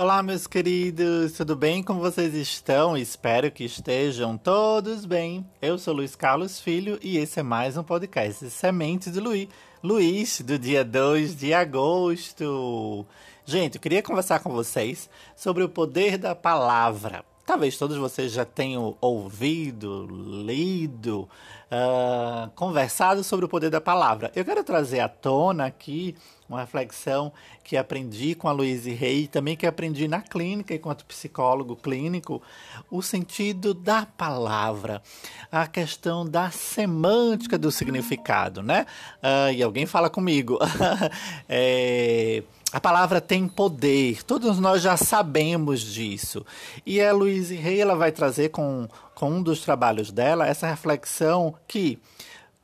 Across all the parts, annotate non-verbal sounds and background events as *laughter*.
Olá, meus queridos, tudo bem? Como vocês estão? Espero que estejam todos bem. Eu sou Luiz Carlos Filho e esse é mais um podcast Sementes de Luiz. Luiz, do dia 2 de agosto. Gente, eu queria conversar com vocês sobre o poder da palavra. Talvez todos vocês já tenham ouvido, lido, uh, conversado sobre o poder da palavra. Eu quero trazer à tona aqui uma reflexão que aprendi com a Luíse Rei, também que aprendi na clínica, enquanto psicólogo clínico, o sentido da palavra, a questão da semântica do significado, né? Uh, e alguém fala comigo. *laughs* é a palavra tem poder, todos nós já sabemos disso. E a Luíse Rey ela vai trazer com, com um dos trabalhos dela essa reflexão que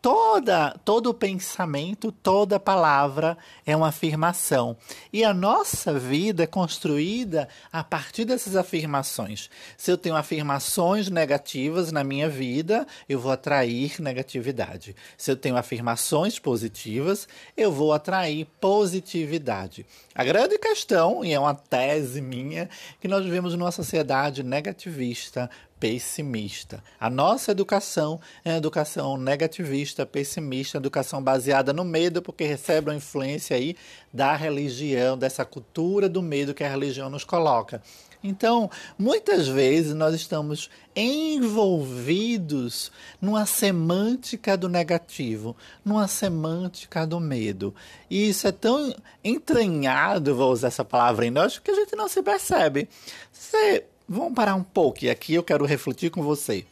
toda todo pensamento, toda palavra é uma afirmação. E a nossa vida é construída a partir dessas afirmações. Se eu tenho afirmações negativas na minha vida, eu vou atrair negatividade. Se eu tenho afirmações positivas, eu vou atrair positividade. A grande questão, e é uma tese minha, que nós vivemos numa sociedade negativista, pessimista. A nossa educação é uma educação negativista, pessimista, educação baseada no medo, porque recebe uma influência aí da religião, dessa cultura do medo que a religião nos coloca. Então, muitas vezes nós estamos envolvidos numa semântica do negativo, numa semântica do medo. E isso é tão entranhado, vou usar essa palavra em nós, que a gente não se percebe. Você Vamos parar um pouco e aqui eu quero refletir com você.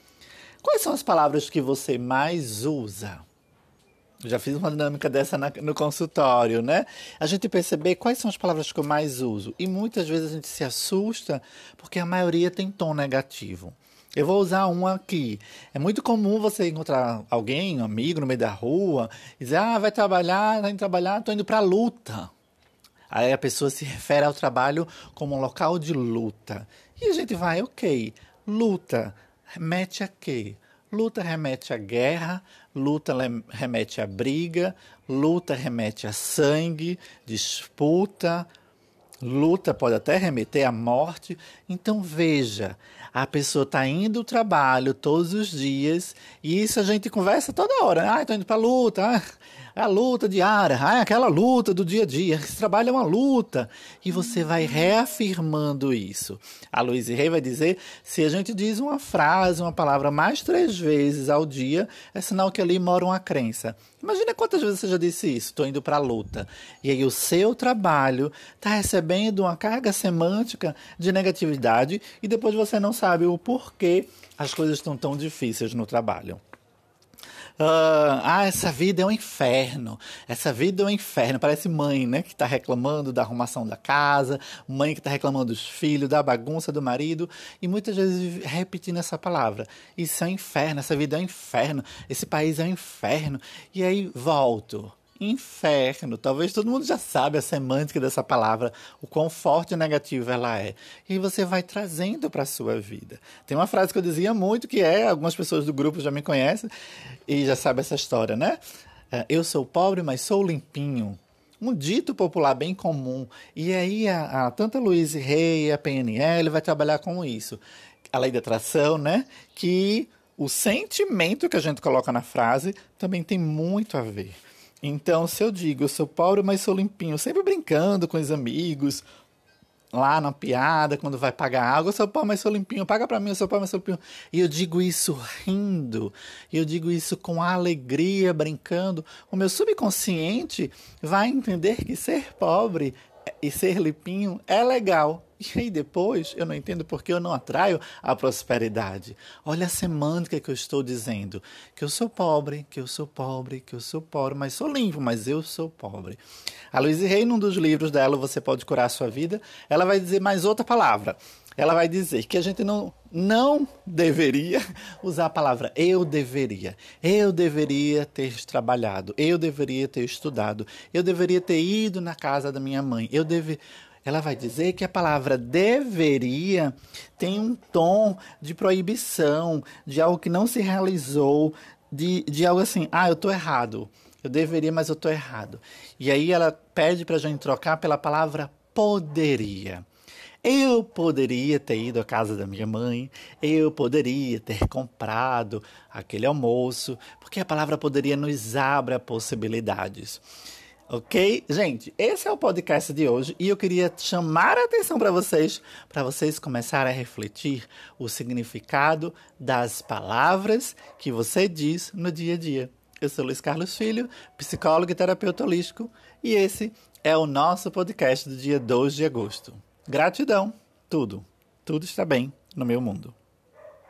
Quais são as palavras que você mais usa? Eu já fiz uma dinâmica dessa na, no consultório, né? A gente perceber quais são as palavras que eu mais uso. E muitas vezes a gente se assusta porque a maioria tem tom negativo. Eu vou usar uma aqui. É muito comum você encontrar alguém, um amigo no meio da rua, e dizer: Ah, vai trabalhar, vai trabalhar, tô indo pra luta. Aí a pessoa se refere ao trabalho como um local de luta. E a gente vai, ok, luta remete a quê? Luta remete à guerra, luta remete à briga, luta remete a sangue, disputa, luta pode até remeter à morte. Então veja, a pessoa está indo ao trabalho todos os dias e isso a gente conversa toda hora. Ah, estou indo para a luta. Ah, a luta diária, ah, é aquela luta do dia a dia. Esse trabalho é uma luta. E você vai reafirmando isso. A Luiz Rei vai dizer: se a gente diz uma frase, uma palavra mais três vezes ao dia, é sinal que ali mora uma crença. Imagina quantas vezes você já disse isso, estou indo para a luta. E aí o seu trabalho está recebendo uma carga semântica de negatividade e depois você não sabe o porquê as coisas estão tão difíceis no trabalho. Uh, ah, essa vida é um inferno. Essa vida é um inferno. Parece mãe, né? Que está reclamando da arrumação da casa, mãe que está reclamando dos filhos, da bagunça do marido, e muitas vezes repetindo essa palavra. Isso é um inferno, essa vida é um inferno, esse país é um inferno. E aí volto inferno. Talvez todo mundo já sabe a semântica dessa palavra, o quão forte e negativa ela é. E você vai trazendo para a sua vida. Tem uma frase que eu dizia muito, que é, algumas pessoas do grupo já me conhecem e já sabem essa história, né? É, eu sou pobre, mas sou limpinho. Um dito popular bem comum. E aí, a, a, tanto a Luiz Rey a PNL vai trabalhar com isso. A lei da atração, né? Que o sentimento que a gente coloca na frase também tem muito a ver. Então, se eu digo, eu sou pobre, mas sou limpinho, sempre brincando com os amigos, lá na piada, quando vai pagar água, eu sou pobre, mas sou limpinho, paga para mim, eu sou pobre, mas sou limpinho. E eu digo isso rindo, eu digo isso com alegria, brincando. O meu subconsciente vai entender que ser pobre e ser limpinho é legal. *laughs* E aí depois eu não entendo porque eu não atraio a prosperidade. Olha a semântica que eu estou dizendo. Que eu sou pobre, que eu sou pobre, que eu sou pobre, mas sou limpo, mas eu sou pobre. A Luísa Rei, num dos livros dela, Você Pode Curar a Sua Vida, ela vai dizer mais outra palavra. Ela vai dizer que a gente não, não deveria *laughs* usar a palavra eu deveria. Eu deveria ter trabalhado, eu deveria ter estudado, eu deveria ter ido na casa da minha mãe. Eu deve ela vai dizer que a palavra deveria tem um tom de proibição, de algo que não se realizou, de, de algo assim, ah, eu estou errado. Eu deveria, mas eu estou errado. E aí ela pede para a gente trocar pela palavra poderia. Eu poderia ter ido à casa da minha mãe, eu poderia ter comprado aquele almoço, porque a palavra poderia nos abre possibilidades. Ok? Gente, esse é o podcast de hoje e eu queria chamar a atenção para vocês, para vocês começarem a refletir o significado das palavras que você diz no dia a dia. Eu sou Luiz Carlos Filho, psicólogo e terapeuta holístico, e esse é o nosso podcast do dia 2 de agosto. Gratidão, tudo, tudo está bem no meu mundo.